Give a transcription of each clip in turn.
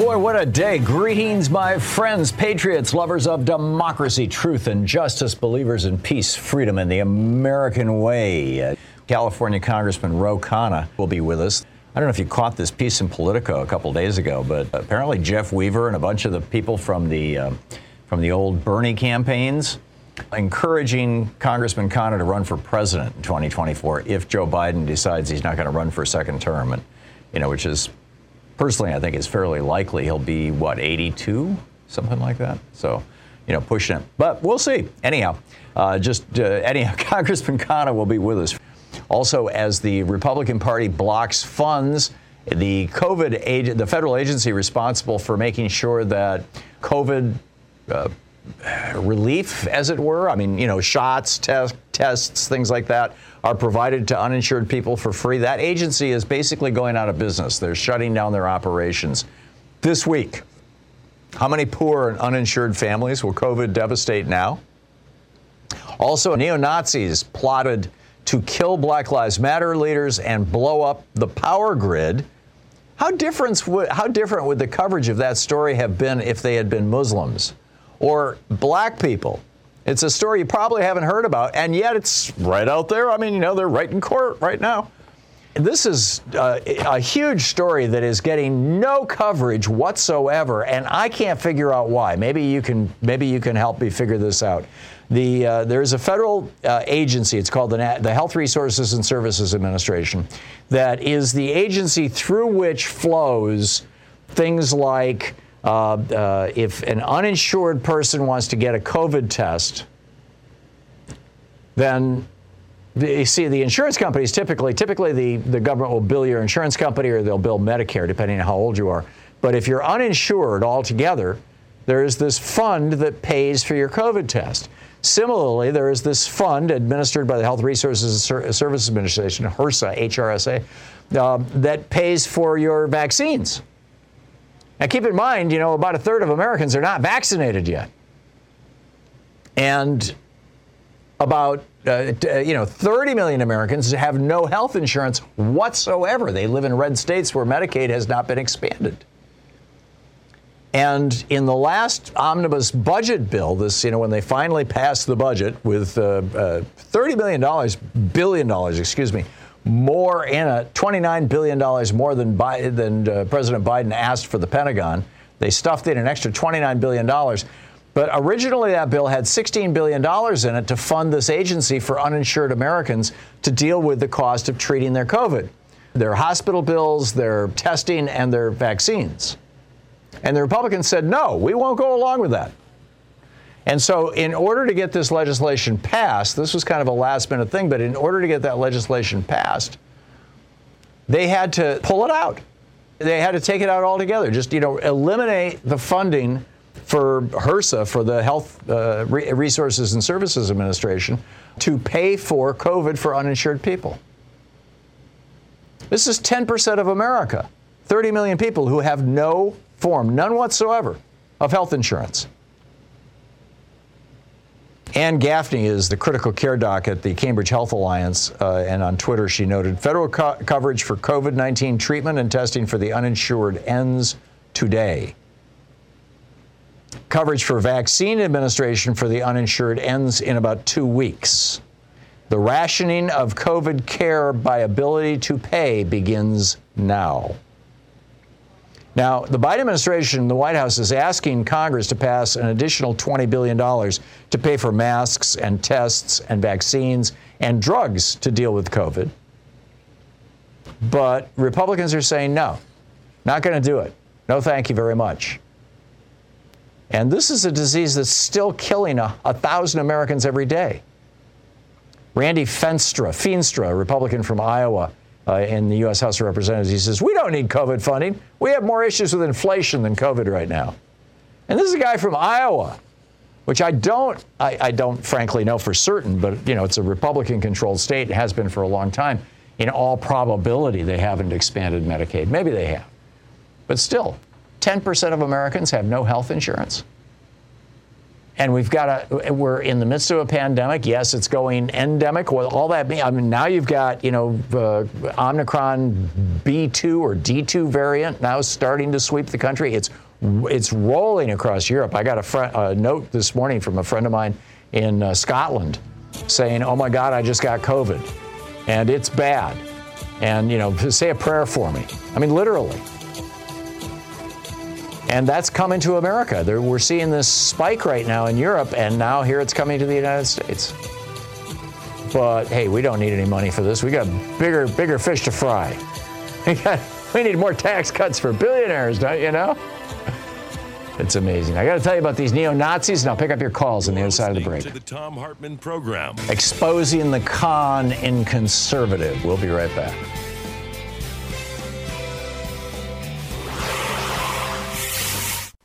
Boy, what a day. Greetings, my friends, patriots, lovers of democracy, truth, and justice, believers in peace, freedom, and the American way. California Congressman Ro Khanna will be with us. I don't know if you caught this piece in Politico a couple days ago, but apparently Jeff Weaver and a bunch of the people from the uh, from the old Bernie campaigns encouraging Congressman Khanna to run for president in 2024 if Joe Biden decides he's not going to run for a second term, and you know, which is personally I think it's fairly likely. He'll be what 82, something like that. So, you know, pushing it, but we'll see. Anyhow, uh, just uh, anyhow, Congressman Khanna will be with us. Also, as the Republican Party blocks funds. The COVID the federal agency responsible for making sure that COVID uh, relief, as it were. I mean, you know, shots, test, tests, things like that are provided to uninsured people for free. That agency is basically going out of business. They're shutting down their operations this week. How many poor and uninsured families will COVID devastate now? Also, neo Nazis plotted to kill Black Lives Matter leaders and blow up the power grid. How different, would, how different would the coverage of that story have been if they had been Muslims? Or black people. It's a story you probably haven't heard about, and yet it's right out there. I mean, you know, they're right in court right now. This is uh, a huge story that is getting no coverage whatsoever, and I can't figure out why. Maybe you can, maybe you can help me figure this out. The, uh, there's a federal uh, agency, it's called the, the Health Resources and Services Administration, that is the agency through which flows things like if an uninsured person wants to get a COVID test, then you see the insurance companies typically typically the, the government will bill your insurance company or they'll bill medicare depending on how old you are. But if you're uninsured altogether there is this fund that pays for your covid test. Similarly there is this fund administered by the health resources and services administration hrsa hrsa uh, that pays for your vaccines now, keep in mind, you know, about a third of Americans are not vaccinated yet. And about, uh, uh you know, 30 million Americans have no health insurance whatsoever. They live in red states where Medicaid has not been expanded. And in the last omnibus budget bill, this, you know, when they finally passed the budget with uh, uh, $30 billion, billion dollars, excuse me, more in it, $29 billion more than, Biden, than uh, President Biden asked for the Pentagon. They stuffed in an extra $29 billion. But originally, that bill had $16 billion in it to fund this agency for uninsured Americans to deal with the cost of treating their COVID, their hospital bills, their testing, and their vaccines. And the Republicans said, no, we won't go along with that. And so, in order to get this legislation passed, this was kind of a last minute thing, but in order to get that legislation passed, they had to pull it out. They had to take it out altogether. Just, you know, eliminate the funding for HRSA, for the Health uh, Resources and Services Administration, to pay for COVID for uninsured people. This is 10% of America, 30 million people who have no form, none whatsoever, of health insurance. Adam Gaffney is the critical care doc at the Cambridge Health Alliance, uh, and on Twitter she noted federal co- coverage for COVID 19 treatment and testing for the uninsured ends today. Coverage for vaccine administration for the uninsured ends in about two weeks. The rationing of COVID care by ability to pay begins now. Now, the Biden administration, the White House, is asking Congress to pass an additional $20 billion to pay for masks and tests and vaccines and drugs to deal with COVID. But Republicans are saying no, not going to do it. No, thank you very much. And this is a disease that's still killing a, a thousand Americans every day. Randy Feenstra, Feenstra, a Republican from Iowa, Uh, in the U.S. House of Representatives. He says, We don't need COVID funding. We have more issues with inflation than COVID right now. And this is a guy from Iowa, which I don't, I, I don't frankly know for certain, but you know, it's a Republican controlled state It has been for a long time. In all probability, they haven't expanded Medicaid. Maybe they have. But still, 10% of Americans have no health insurance and we've got a we're in the midst of a pandemic. Yes, it's going endemic. What all that? I mean, now you've got you know uh, Omicron B2 or D2 variant now starting to sweep the country. It's it's rolling across Europe. I got a, fr- a note this morning from a friend of mine in uh, Scotland saying, "Oh my God, I just got COVID, and it's bad." And you know, say a prayer for me. I mean, literally. And that's coming to America. There, we're seeing this spike right now in Europe, and now here it's coming to the United States. But hey, we don't need any money for this. We got bigger, bigger fish to fry. We, got, we need more tax cuts for billionaires, don't you know? It's amazing. I got to tell you about these neo Nazis, and I'll pick up your calls on the other side of the break. To the Thom Hartmann program. Exposing the con in conservative. We'll be right back.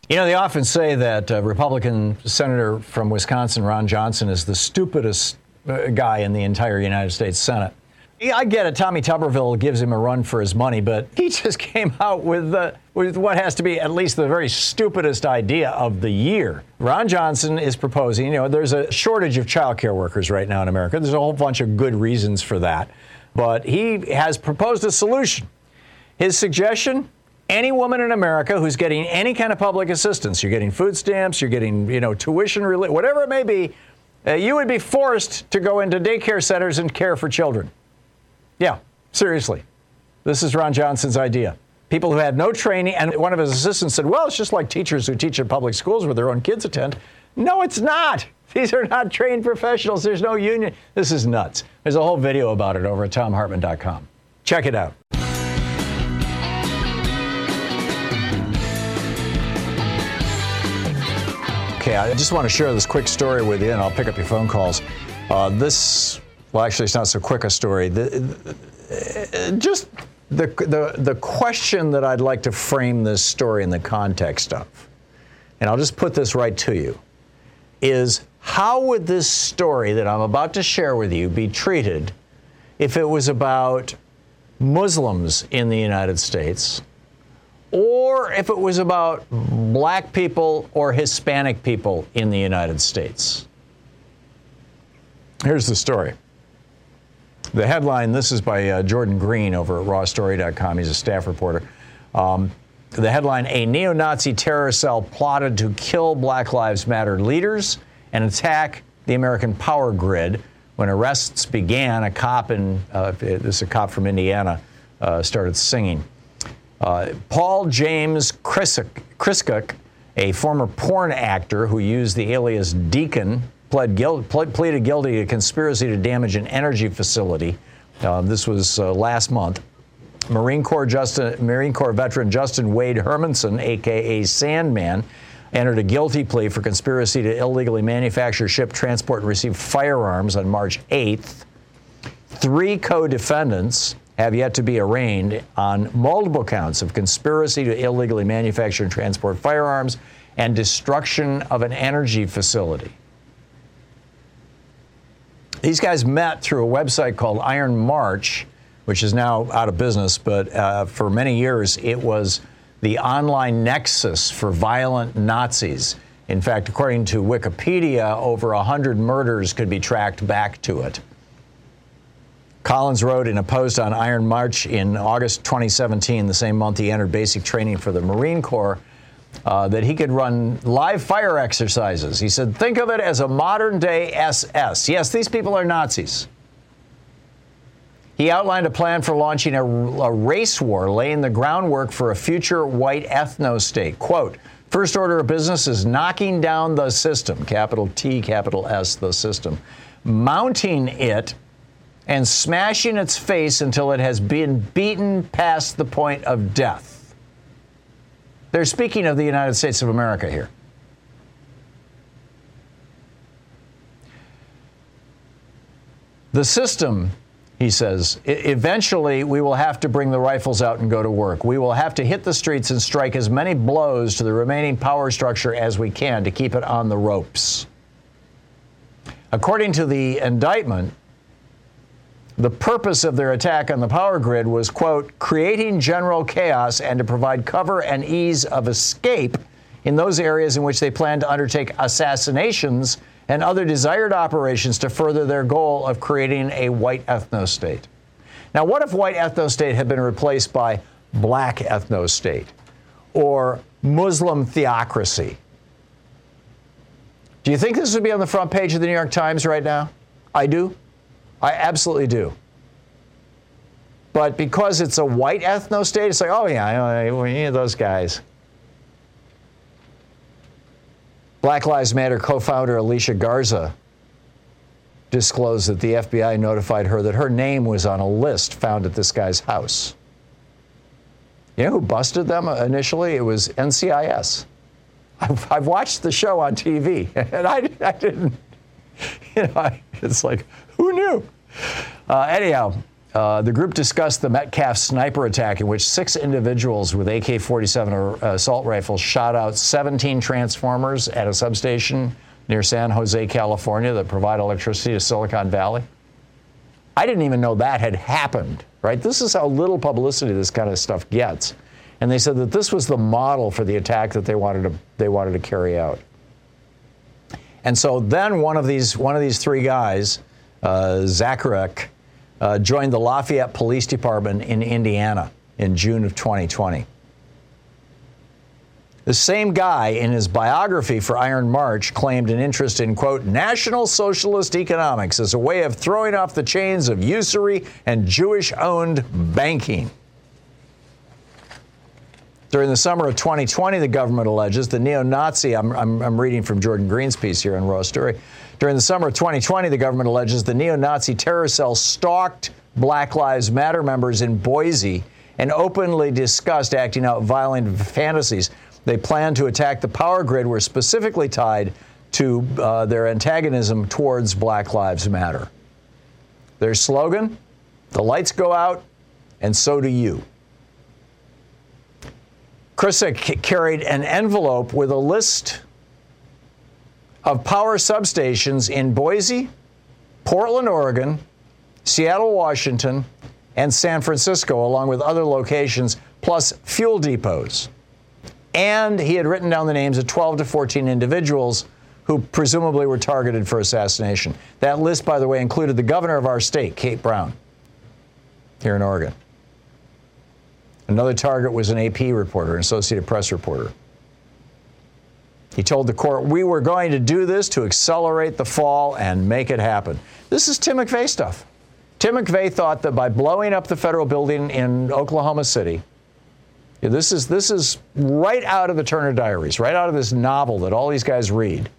You know, they often say that uh, Republican Senator from Wisconsin, Ron Johnson, is the stupidest uh, guy in the entire United States Senate. Yeah, I get it. Tommy Tuberville gives him a run for his money, but he just came out with, uh, with what has to be at least the very stupidest idea of the year. Ron Johnson is proposing, you know, there's a shortage of child care workers right now in America. There's a whole bunch of good reasons for that. But he has proposed a solution. His suggestion any woman in America who's getting any kind of public assistance, you're getting food stamps, you're getting, you know, tuition, whatever it may be, uh, you would be forced to go into daycare centers and care for children. Yeah, seriously. This is Ron Johnson's idea. People who had no training, and one of his assistants said, well, it's just like teachers who teach in public schools where their own kids attend. No, it's not. These are not trained professionals. There's no union. This is nuts. There's a whole video about it over at thomhartmann.com. Check it out. I just want to share this quick story with you, and I'll pick up your phone calls. Uh, this, well, actually, it's not so quick a story. The, the, just the, the, the question that I'd like to frame this story in the context of, and I'll just put this right to you, is how would this story that I'm about to share with you be treated if it was about Muslims in the United States? Or if it was about black people or Hispanic people in the United States. Here's the story. The headline this is by uh, Jordan Green over at rawstory.com. He's a staff reporter. Um, the headline A neo Nazi terror cell plotted to kill Black Lives Matter leaders and attack the American power grid. When arrests began, a cop in, uh, this is a cop from Indiana, uh, started singing. Uh, Paul James Kryscuk, a former porn actor who used the alias Deacon, pled guilt, pleaded guilty to conspiracy to damage an energy facility. Uh, this was uh, last month. Marine Corps, Justin, Marine Corps veteran Justin Wade Hermanson, aka Sandman, entered a guilty plea for conspiracy to illegally manufacture, ship, transport, and receive firearms on March 8th. Three co defendants have yet to be arraigned on multiple counts of conspiracy to illegally manufacture and transport firearms and destruction of an energy facility. These guys met through a website called Iron March, which is now out of business, but uh, for many years it was the online nexus for violent Nazis. In fact, according to Wikipedia, over 100 murders could be tracked back to it. Collins wrote in a post on Iron March in August 2017, the same month he entered basic training for the Marine Corps, uh, that he could run live fire exercises. He said, Think of it as a modern day SS. Yes, these people are Nazis. He outlined a plan for launching a, a race war, laying the groundwork for a future white ethno state. Quote, First order of business is knocking down the system, capital T, capital S, the system, mounting it and smashing its face until it has been beaten past the point of death. They're speaking of the United States of America here. The system, he says, eventually we will have to bring the rifles out and go to work. We will have to hit the streets and strike as many blows to the remaining power structure as we can to keep it on the ropes. According to the indictment, the purpose of their attack on the power grid was, quote, creating general chaos and to provide cover and ease of escape in those areas in which they plan to undertake assassinations and other desired operations to further their goal of creating a white ethno state. Now, what if white ethno state had been replaced by black ethno state or Muslim theocracy? Do you think this would be on the front page of the New York Times right now? I do. I absolutely do. But because it's a white ethno state, it's like, oh, yeah, we need those guys. Black Lives Matter co founder Alicia Garza disclosed that the FBI notified her that her name was on a list found at this guy's house. You know who busted them initially? It was NCIS. I've, I've watched the show on TV, and I, I didn't, you know, I, it's like, who knew? Uh, anyhow, uh, the group discussed the Metcalf sniper attack in which six individuals with AK 47 assault rifles shot out 17 transformers at a substation near San Jose, California, that provide electricity to Silicon Valley. I didn't even know that had happened, right? This is how little publicity this kind of stuff gets. And they said that this was the model for the attack that they wanted to, they wanted to carry out. And so then one of these, one of these three guys, Zacharek, uh, joined the Lafayette Police Department in Indiana in June of 2020. The same guy in his biography for Iron March claimed an interest in, quote, National Socialist economics as a way of throwing off the chains of usury and Jewish owned banking. During the summer of 2020, the government alleges the neo Nazi, I'm, I'm, I'm, reading from Jordan Green's piece here on Raw Story. During the summer of 2020, the government alleges the neo Nazi terror cell stalked Black Lives Matter members in Boise and openly discussed acting out violent fantasies. They plan to attack the power grid were specifically tied to uh, their antagonism towards Black Lives Matter. Their slogan the lights go out, and so do you. Kryscuk carried an envelope with a list of power substations in Boise, Portland, Oregon, Seattle, Washington, and San Francisco, along with other locations, plus fuel depots. And he had written down the names of 12 to 14 individuals who presumably were targeted for assassination. That list, by the way, included the governor of our state, Kate Brown, here in Oregon. Another target was an AP reporter, an Associated Press reporter. He told the court, We were going to do this to accelerate the fall and make it happen. This is Tim McVeigh stuff. Tim McVeigh thought that by blowing up the federal building in Oklahoma City, this is, this is right out of the Turner Diaries, right out of this novel that all these guys read,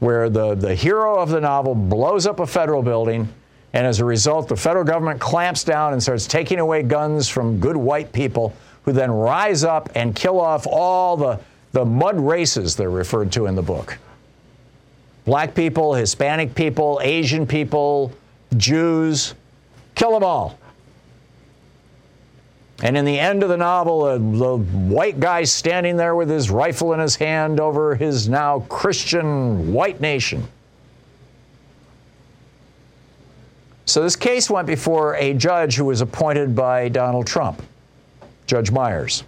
where the, the hero of the novel blows up a federal building, and as a result, the federal government clamps down and starts taking away guns from good white people who then rise up and kill off all the the mud races they're referred to in the book black people, Hispanic people, Asian people, Jews, kill them all. And in the end of the novel, uh, the white guy standing there with his rifle in his hand over his now Christian white nation. So this case went before a judge who was appointed by Donald Trump, Judge Myers.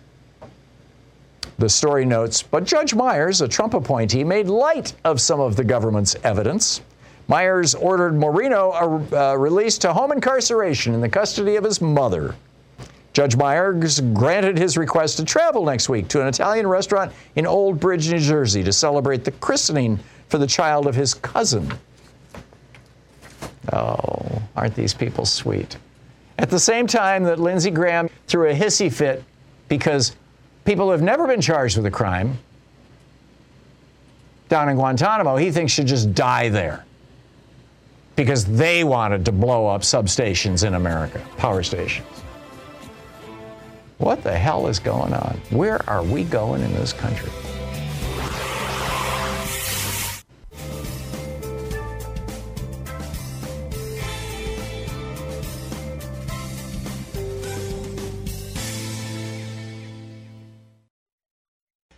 The story notes, but Judge Myers, a Trump appointee, made light of some of the government's evidence. Myers ordered Maurino uh, released to home incarceration in the custody of his mother. Judge Myers granted his request to travel next week to an Italian restaurant in Old Bridge, New Jersey to celebrate the christening for the child of his cousin. Oh, aren't these people sweet? At the same time that Lindsey Graham threw a hissy fit because people who have never been charged with a crime down in Guantanamo, he thinks should just die there because they wanted to blow up substations in America, power stations. What the hell is going on? Where are we going in this country?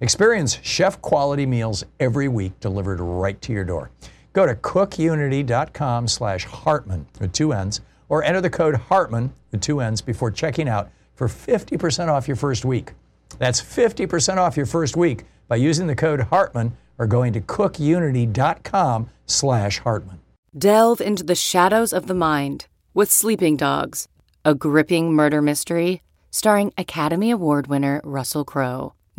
Experience chef quality meals every week delivered right to your door. Go to cookunity.com slash Hartmann with two N's or enter the code Hartmann with two N's before checking out for 50% off your first week. That's 50% off your first week by using the code Hartmann or going to cookunity.com slash Hartmann. Delve into the shadows of the mind with Sleeping Dogs, a gripping murder mystery starring Academy Award winner Russell Crowe.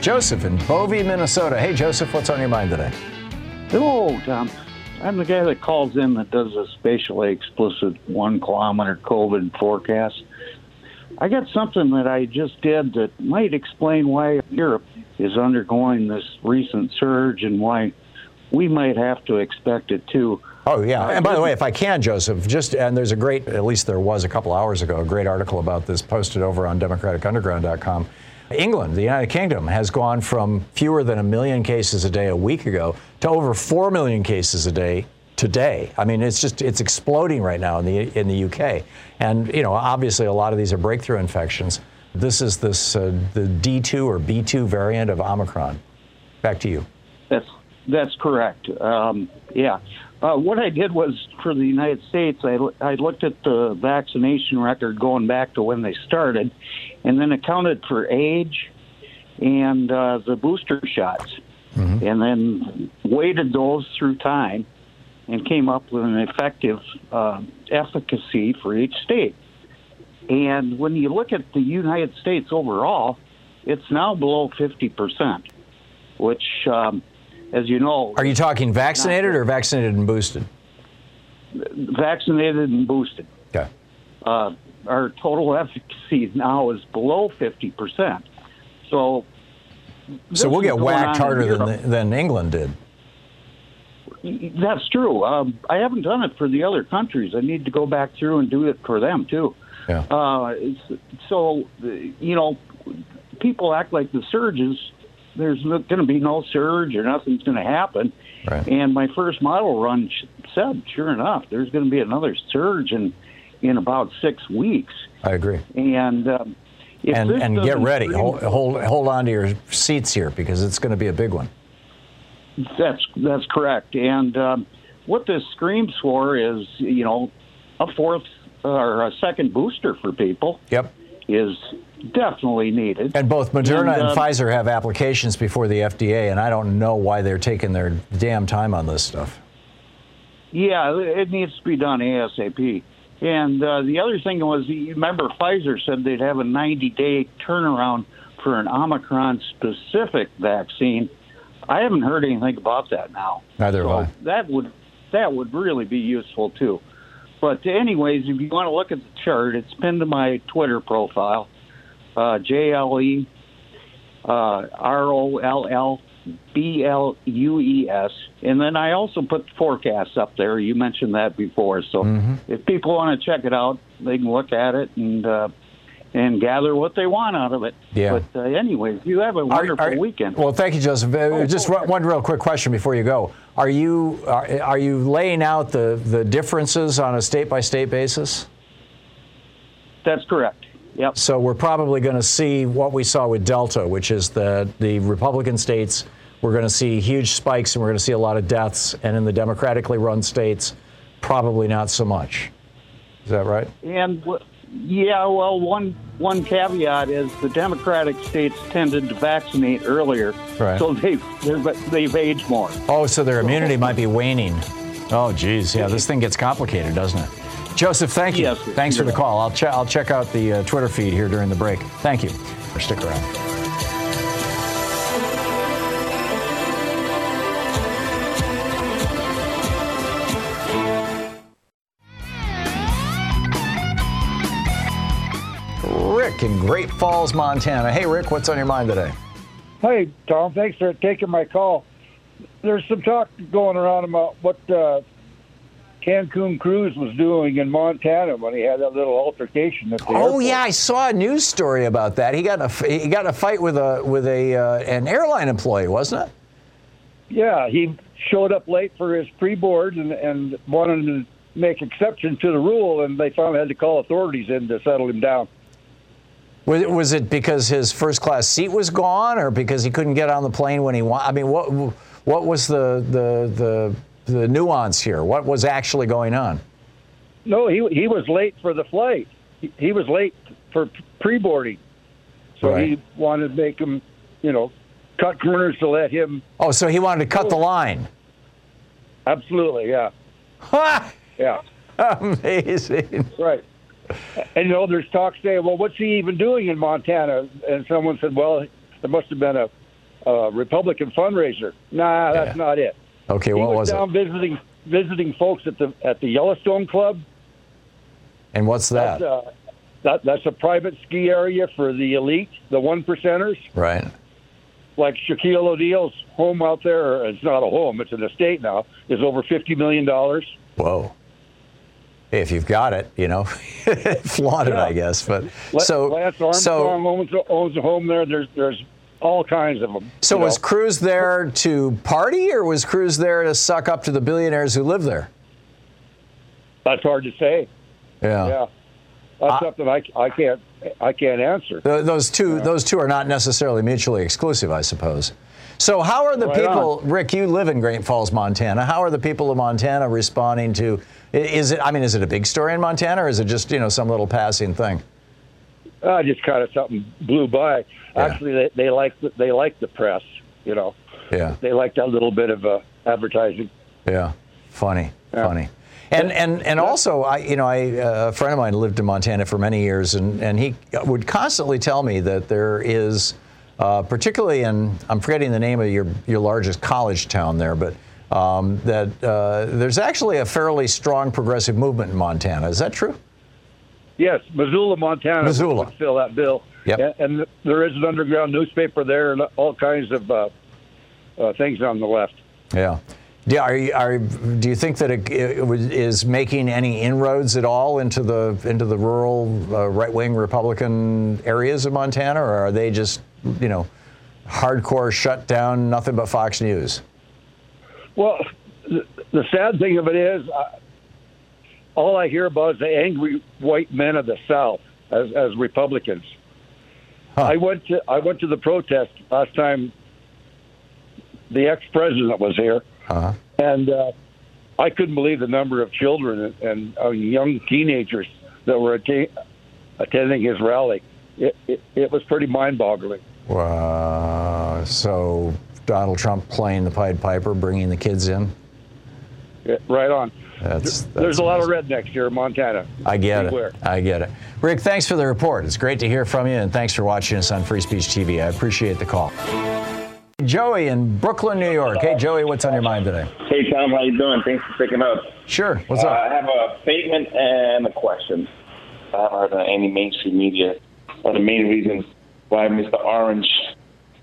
Joseph in Bovey, Minnesota. Hey, Joseph, what's on your mind today? Hello, Tom. I'm the guy that calls in that does a spatially explicit one kilometer COVID forecast. I got something that I just did that might explain why Europe is undergoing this recent surge and why we might have to expect it too. Oh yeah, and by the way, if I can, Joseph, just and there's a great, at least there was a couple hours ago, a great article about this posted over on DemocraticUnderground.com. England, the United Kingdom, has gone from fewer than a million cases a day a week ago to over 4 million cases a day today. I mean, it's just it's exploding right now in the in the UK, and you know, obviously, a lot of these are breakthrough infections. This is this uh, the D2 or B2 variant of Omicron. Back to you. That's that's correct. Um, yeah. Uh, what I did was for the United States, I, I looked at the vaccination record going back to when they started, and then accounted for age and uh, the booster shots, mm-hmm. and then weighted those through time and came up with an effective uh, efficacy for each state. And when you look at the United States overall, it's now below 50%, which, um, as you know. Are you talking vaccinated or vaccinated and boosted? Vaccinated and boosted. Okay. Uh, our total efficacy now is below 50%. So, so we'll get whacked harder than, than England did. That's true. Um, I haven't done it for the other countries. I need to go back through and do it for them too. Yeah. Uh, so, you know, people act like the surge is There's going to be no surge or nothing's going to happen. Right. And my first model run said, sure enough, there's going to be another surge in in about six weeks. I agree. And um, If and and get ready. Hold, hold hold on to your seats here because it's going to be a big one. That's that's correct. And um, what this screams for is, you know, a fourth or a second booster for people Yep. is definitely needed. And both Moderna and, And, um, Pfizer have applications before the FDA, and I don't know why they're taking their damn time on this stuff. Yeah, it needs to be done ASAP. And uh, the other thing was, you remember Pfizer said they'd have a 90 day turnaround for an Omicron specific vaccine. I haven't heard anything about that now. Neither so have I. That would that would really be useful too. But anyways, if you want to look at the chart, it's pinned to my Twitter profile. Uh, J L E uh, R O L L B L U E S, and then I also put forecasts up there. You mentioned that before, so Mm-hmm. if people want to check it out, they can look at it and uh, and gather what they want out of it. Yeah. But uh, anyways, you have a wonderful Are- are- weekend. Well, thank you, Joseph. Uh, Oh, Just oh, one one real quick question before you go. Are you are, are you laying out the, the differences on a state by state basis? That's correct. Yep. So we're probably going to see what we saw with Delta, which is that the Republican states we're going to see huge spikes and we're going to see a lot of deaths, and in the democratically run states, probably not so much. Is that right? And w- yeah, well, one one caveat is the Democratic states tended to vaccinate earlier, Right. so they've they're, they've aged more. Oh, so their immunity might be waning. Oh, geez, yeah, this thing gets complicated, doesn't it? Joseph, thank you. Yes. Thanks for the call. I'll, che- I'll check out the uh, Twitter feed here during the break. Thank you. Stick around. Rick in Great Falls, Montana. Hey, Rick, what's on your mind today? Hey, Tom. Thanks for taking my call. There's some talk going around about what uh, Cancun Cruz was doing in Montana when he had that little altercation at the Oh airport. yeah, I saw a news story about that. He got in a he got a fight with a with a uh, an airline employee, wasn't it? Yeah, he showed up late for his pre-board and, and wanted to make exception to the rule, and they finally had to call authorities in to settle him down. Was it, was it because his first class seat was gone, or because he couldn't get on the plane when he wanted? I mean, what what was the the the the nuance here? What was actually going on? No, he he was late for the flight. He, he was late for pre-boarding, so Right. he wanted to make him, you know, cut corners to let him. Oh, so he wanted to cut the line. Absolutely, yeah, Ha! yeah. Amazing. Right. And you know, there's talk saying, well, what's he even doing in Montana? And someone said, well, there must have been a, a Republican fundraiser. Nah, that's Yeah. not it. Okay, he what was was it? down visiting visiting folks at the at the Yellowstone Club. And what's that? That's, uh, that that's a private ski area for the elite, the one percenters, Right. like Shaquille O'Neal's home out there, it's not a home; it's an estate now. Is over fifty million dollars. Whoa. If you've got it, you know, flaunt it, I guess. But so, Lance Armstrong so, owns, owns a home there. There's there's all kinds of them. so was know. Cruz there to party, or was Cruz there to suck up to the billionaires who live there? That's hard to say. Yeah. Yeah, that's something I, I can't I can't answer. Th- Those two, those two are not necessarily mutually exclusive, I suppose. So, how are the Right people, Rick? You live in Great Falls, Montana. How are the people of Montana responding to? Is it? I mean, is it a big story in Montana, or is it just you know some little passing thing? I just kind of something blew by. Yeah. Actually, they, they like the, they like the press. You know, Yeah. they like that little bit of uh, advertising. Yeah, funny, Yeah. funny. And and and also, I you know, I uh, a friend of mine lived in Montana for many years, and and he would constantly tell me that there is, uh, particularly in I'm forgetting the name of your your largest college town there, but. Um, that uh, there's actually a fairly strong progressive movement in Montana. Is that true? Yes, Missoula, Montana Missoula. would fill that bill. Yep. And, and there is an underground newspaper there and all kinds of uh, uh, things on the left. Yeah. Yeah, are you, are, do you think that it, it is making any inroads at all into the into the rural uh, right-wing Republican areas of Montana, or are they just you know hardcore shut down, nothing but Fox News? Well, the, the sad thing of it is, uh, all I hear about is the angry white men of the South as, as Republicans. I went to I went to the protest last time. The ex president was here, Uh-huh. and uh, I couldn't believe the number of children and, and uh, young teenagers that were atta- attending his rally. It, it, it was pretty mind-boggling. Wow. so Donald Trump playing the Pied Piper, bringing the kids in. Yeah, right on. That's, There's that's a lot of amazing. rednecks here in Montana. I get Beware. it. I get it. Rick, thanks for the report. It's great to hear from you, and thanks for watching us on Free Speech TV. I appreciate the call. Joey in Brooklyn, New York. Hey, Joey, what's on your mind today? Hey Tom, how you doing? Thanks for picking up. Sure. What's Uh, up? I have a statement and a question. I haven't heard on any mainstream media. One of the main reasons why Mr. Orange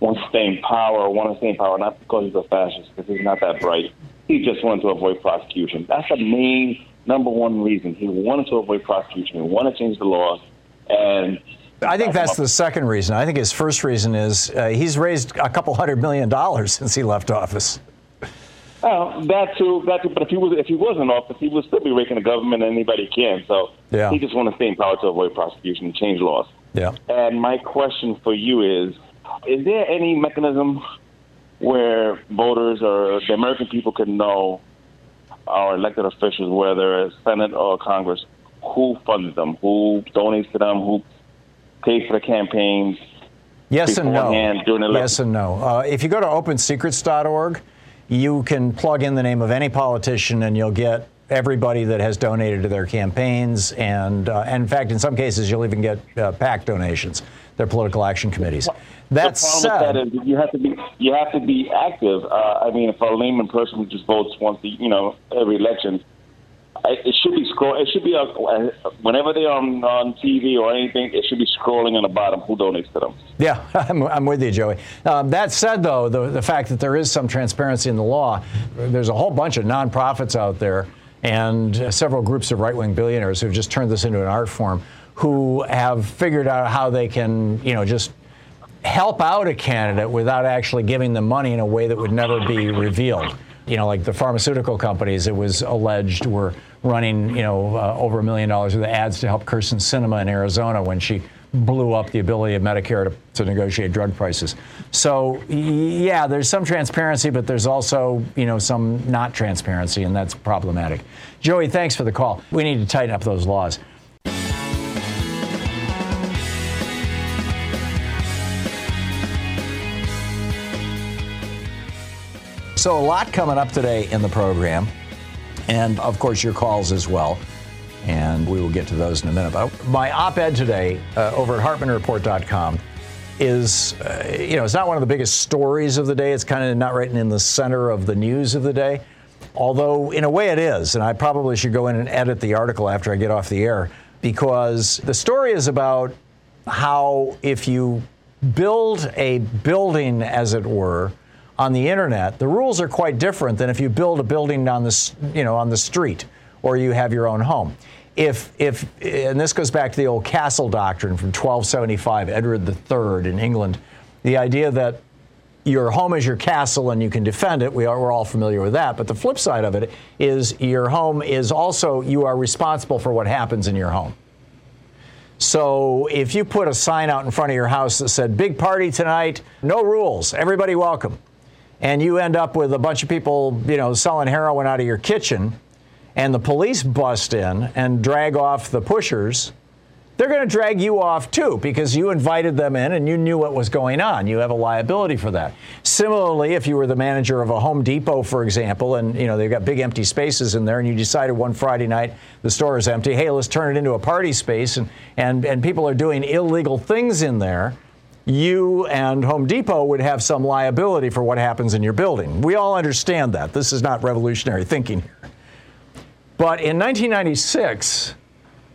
wants to stay in power want to stay in power, not because he's a fascist, because he's not that bright. He just wanted to avoid prosecution. That's the main number one reason. He wanted to avoid prosecution. He wanted to change the laws, and I think that's the second reason. I think his first reason is uh, he's raised a couple hundred million dollars since he left office. Well, that too, that too. But if he was, if he was in office, he would still be raking the government and anybody can. So Yeah. he just want to stay in power to avoid prosecution and change laws. Yeah. And my question for you is: Is there any mechanism where voters or the American people can know our elected officials, whether it's Senate or Congress, who funds them, who donates to them, who pays for the campaigns? Yes and no. Yes and no. Uh, if you go to opensecrets.org, you can plug in the name of any politician and you'll get everybody that has donated to their campaigns. And, uh, and in fact, in some cases, you'll even get uh, PAC donations, their political action committees. That the problem said, with that is you have to be you have to be active. Uh, I mean, if a layman person who just votes once, a, you know, every election, I, it should be scroll. It should be uh, whenever they're on on TV or anything, it should be scrolling on the bottom who donates to them. Yeah, I'm, I'm with you, Joey. Um, that said, though, the, the fact that there is some transparency in the law, there's a whole bunch of nonprofits out there and uh, several groups of right wing billionaires who've just turned this into an art form who have figured out how they can, you know, just help out a candidate without actually giving them money in a way that would never be revealed. You know, like the pharmaceutical companies, it was alleged were running, you know, uh, over a million dollars of ads to help Kyrsten Sinema in Arizona when she blew up the ability of Medicare to, to negotiate drug prices. So, yeah, there's some transparency, but there's also, you know, some not transparency, and that's problematic. Joey, thanks for the call. We need to tighten up those laws. So, a lot coming up today in the program, and of course, your calls as well. And we will get to those in a minute. But my op ed today uh, over at HartmannReport.com is, uh, you know, it's not one of the biggest stories of the day. It's kind of not right in the center of the news of the day. Although, in a way, it is. And I probably should go in and edit the article after I get off the air because the story is about how if you build a building, as it were, on the internet, the rules are quite different than if you build a building on the, you know, on the street or you have your own home. If, if, and this goes back to the old castle doctrine from 1275, Edward III in England, the idea that your home is your castle and you can defend it. We are, we're all familiar with that. But the flip side of it is your home is also, you are responsible for what happens in your home. So if you put a sign out in front of your house that said, big party tonight, no rules, everybody welcome, and you end up with a bunch of people, you know, selling heroin out of your kitchen, and the police bust in and drag off the pushers, they're going to drag you off too because you invited them in and you knew what was going on. You have a liability for that. Similarly, if you were the manager of a Home Depot, for example, and you know they've got big empty spaces in there, and you decided one Friday night the store is empty, hey, let's turn it into a party space, and and and people are doing illegal things in there. You and Home Depot would have some liability for what happens in your building. We all understand that. This is not revolutionary thinking here. But in 1996,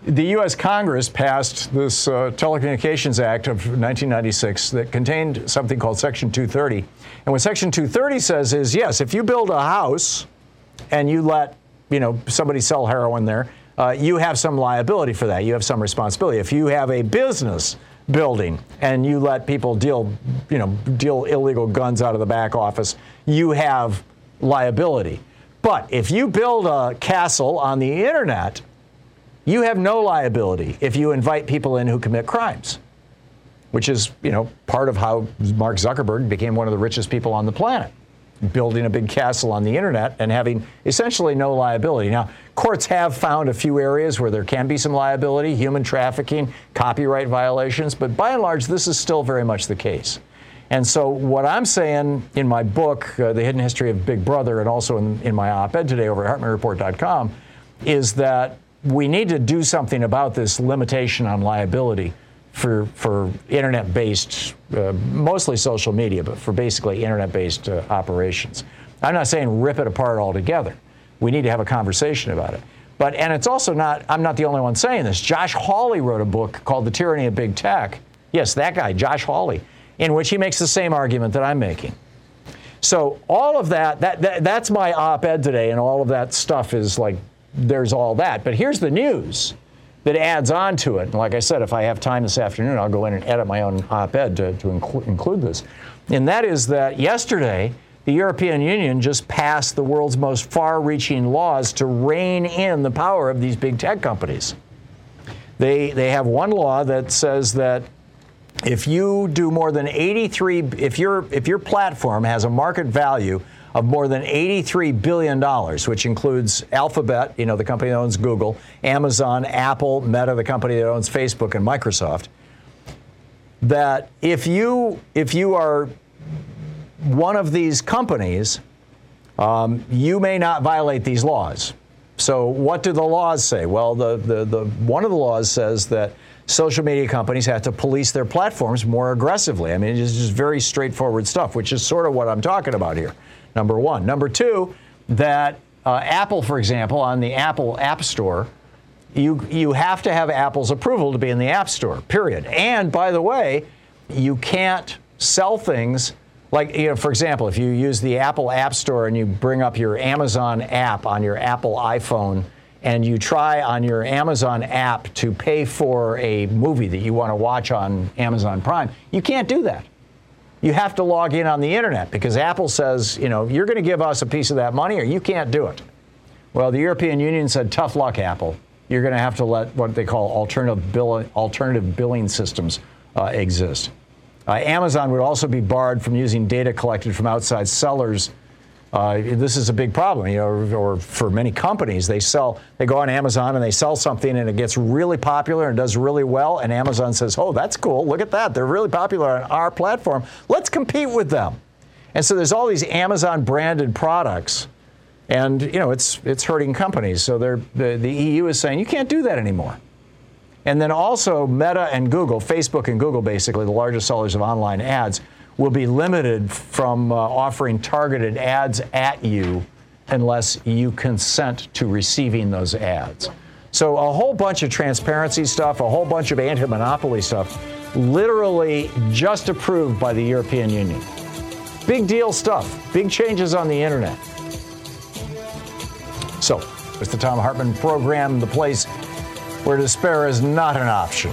the U.S. Congress passed this uh, Telecommunications Act of 1996 that contained something called Section 230. And what Section 230 says is yes, if you build a house and you let you know somebody sell heroin there, uh, you have some liability for that. You have some responsibility. If you have a business building and you let people deal you know deal illegal guns out of the back office, you have liability. But if you build a castle on the internet, you have no liability if you invite people in who commit crimes. which is, you know, part of how Mark Zuckerberg became one of the richest people on the planet, building a big castle on the internet and having essentially no liability. Now, courts have found a few areas where there can be some liability, human trafficking, copyright violations, but by and large, this is still very much the case. And so, what I'm saying in my book, uh, The Hidden History of Big Brother, and also in, in my op ed today over at HartmannReport.com, is that we need to do something about this limitation on liability for, for internet based, uh, mostly social media, but for basically internet based uh, operations. I'm not saying rip it apart altogether. We need to have a conversation about it. But, and it's also not, I'm not the only one saying this. Josh Hawley wrote a book called The Tyranny of Big Tech. Yes, that guy, Josh Hawley in which he makes the same argument that I'm making. So all of that, that, that that's my op-ed today, and all of that stuff is like there's all that. But here's the news that adds on to it. And like I said, if I have time this afternoon, I'll go in and edit my own op-ed to, to inclu- include this. And that is that yesterday, the European Union just passed the world's most far-reaching laws to rein in the power of these big tech companies. They, they have one law that says that if you do more than 83 if your if your platform has a market value of more than 83 billion dollars which includes Alphabet you know the company that owns Google Amazon Apple Meta the company that owns Facebook and Microsoft that if you if you are one of these companies um, you may not violate these laws so what do the laws say well the, the, the one of the laws says that social media companies have to police their platforms more aggressively. I mean, it's just very straightforward stuff, which is sort of what I'm talking about here. Number one. Number two, that uh, Apple, for example, on the Apple App Store, you, you have to have Apple's approval to be in the App Store, period. And by the way, you can't sell things like, you know, for example, if you use the Apple App Store and you bring up your Amazon app on your Apple iPhone and you try on your Amazon app to pay for a movie that you want to watch on Amazon Prime, you can't do that. You have to log in on the internet because Apple says, you know, you're going to give us a piece of that money or you can't do it. Well, the European Union said, tough luck, Apple. You're going to have to let what they call alternative, bill, alternative billing systems uh, exist. Uh, Amazon would also be barred from using data collected from outside sellers uh, this is a big problem, you know, or, or, for many companies, they sell, they go on Amazon and they sell something and it gets really popular and does really well, and Amazon says, "Oh, that's cool. Look at that. They're really popular on our platform. Let's compete with them." And so there's all these Amazon branded products, and you know, it's it's hurting companies. So the the EU is saying you can't do that anymore. And then also Meta and Google, Facebook and Google, basically the largest sellers of online ads will be limited from uh, offering targeted ads at you unless you consent to receiving those ads. So, a whole bunch of transparency stuff, a whole bunch of anti monopoly stuff, literally just approved by the European Union. Big deal stuff, big changes on the internet. So, it's the Thom Hartmann program, the place where despair is not an option.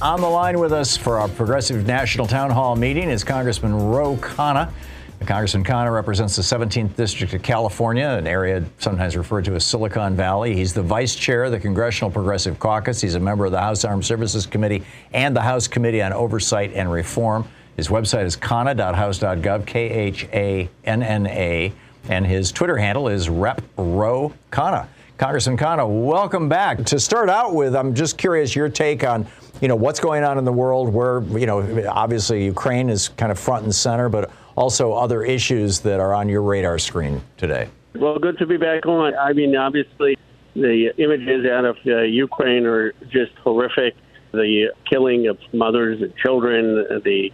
On the line with us for our Progressive National Town Hall meeting is Congressman Ro Khanna. Congressman Khanna represents the 17th District of California, an area sometimes referred to as Silicon Valley. He's the vice chair of the Congressional Progressive Caucus. He's a member of the House Armed Services Committee and the House Committee on Oversight and Reform. His website is khanna.house.gov, K H A N N A, and his Twitter handle is Rep Ro Khanna. Congressman Khanna, welcome back. To start out with, I'm just curious your take on you know what's going on in the world where you know obviously Ukraine is kind of front and center, but also other issues that are on your radar screen today. Well, good to be back on. I mean, obviously, the images out of uh, Ukraine are just horrific. The killing of mothers and children, the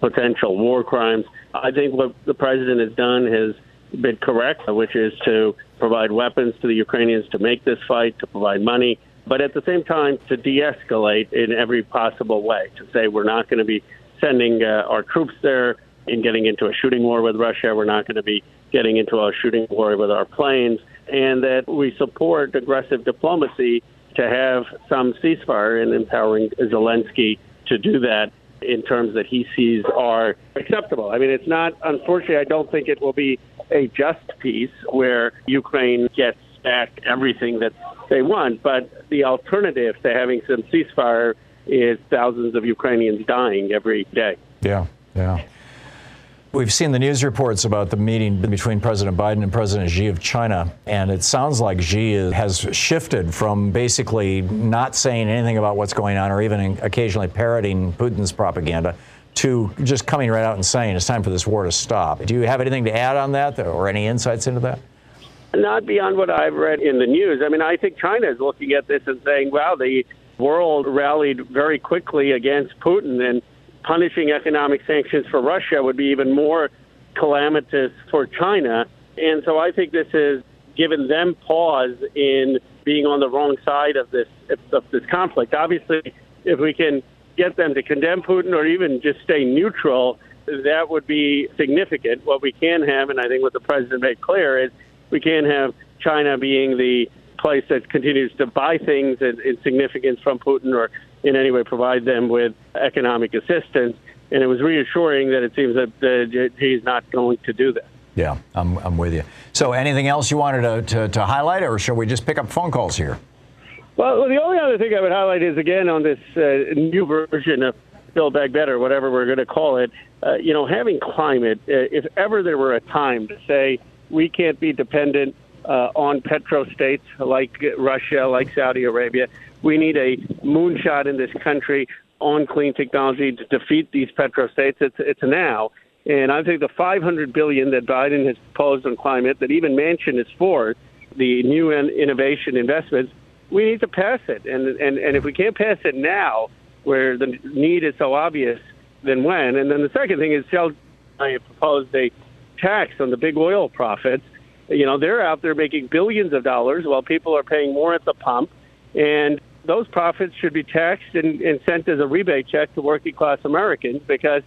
potential war crimes. I think what the president has done has been correct, which is to provide weapons to the Ukrainians to make this fight, to provide money, but at the same time to de-escalate in every possible way. To say we're not going to be sending uh, our troops there and getting into a shooting war with Russia. We're not going to be getting into a shooting war with our planes, and that we support aggressive diplomacy to have some ceasefire and empowering Zelensky to do that in terms that he sees are acceptable. I mean, it's not, unfortunately, I don't think it will be a just peace where Ukraine gets back everything that they want, but the alternative to having some ceasefire is thousands of Ukrainians dying every day. Yeah, yeah. We've seen the news reports about the meeting between President Biden and President Xi of China, and it sounds like Xi has shifted from basically not saying anything about what's going on or even occasionally parroting Putin's propaganda to just coming right out and saying it's time for this war to stop. Do you have anything to add on that or any insights into that? Not beyond what I've read in the news. I mean, I think China is looking at this and saying, wow, the world rallied very quickly against Putin and punishing economic sanctions for Russia would be even more calamitous for China. And so I think this has given them pause in being on the wrong side of this of this conflict. Obviously, if we can get them to condemn Putin or even just stay neutral, that would be significant. What we can have, and I think what the president made clear, is we can't have China being the place that continues to buy things in, in significance from Putin or in any way provide them with economic assistance. And it was reassuring that it seems that uh, he's not going to do that. Yeah, I'm, I'm with you. So, anything else you wanted to, to, to highlight, or shall we just pick up phone calls here? Well, the only other thing I would highlight is again on this uh, new version of Build Back Better, whatever we're going to call it. Uh, you know, having climate, uh, if ever there were a time to say we can't be dependent uh, on petrostates like Russia, like Saudi Arabia, we need a moonshot in this country on clean technology to defeat these petrostates. It's it's now. And I think the 500 billion that Biden has proposed on climate, that even Manchin is for, the new innovation investments, we need to pass it. And and and if we can't pass it now, where the need is so obvious, then when? And then the second thing is, Shell I proposed a tax on the big oil profits. You know, they're out there making billions of dollars while people are paying more at the pump, and those profits should be taxed and, and sent as a rebate check to working class Americans because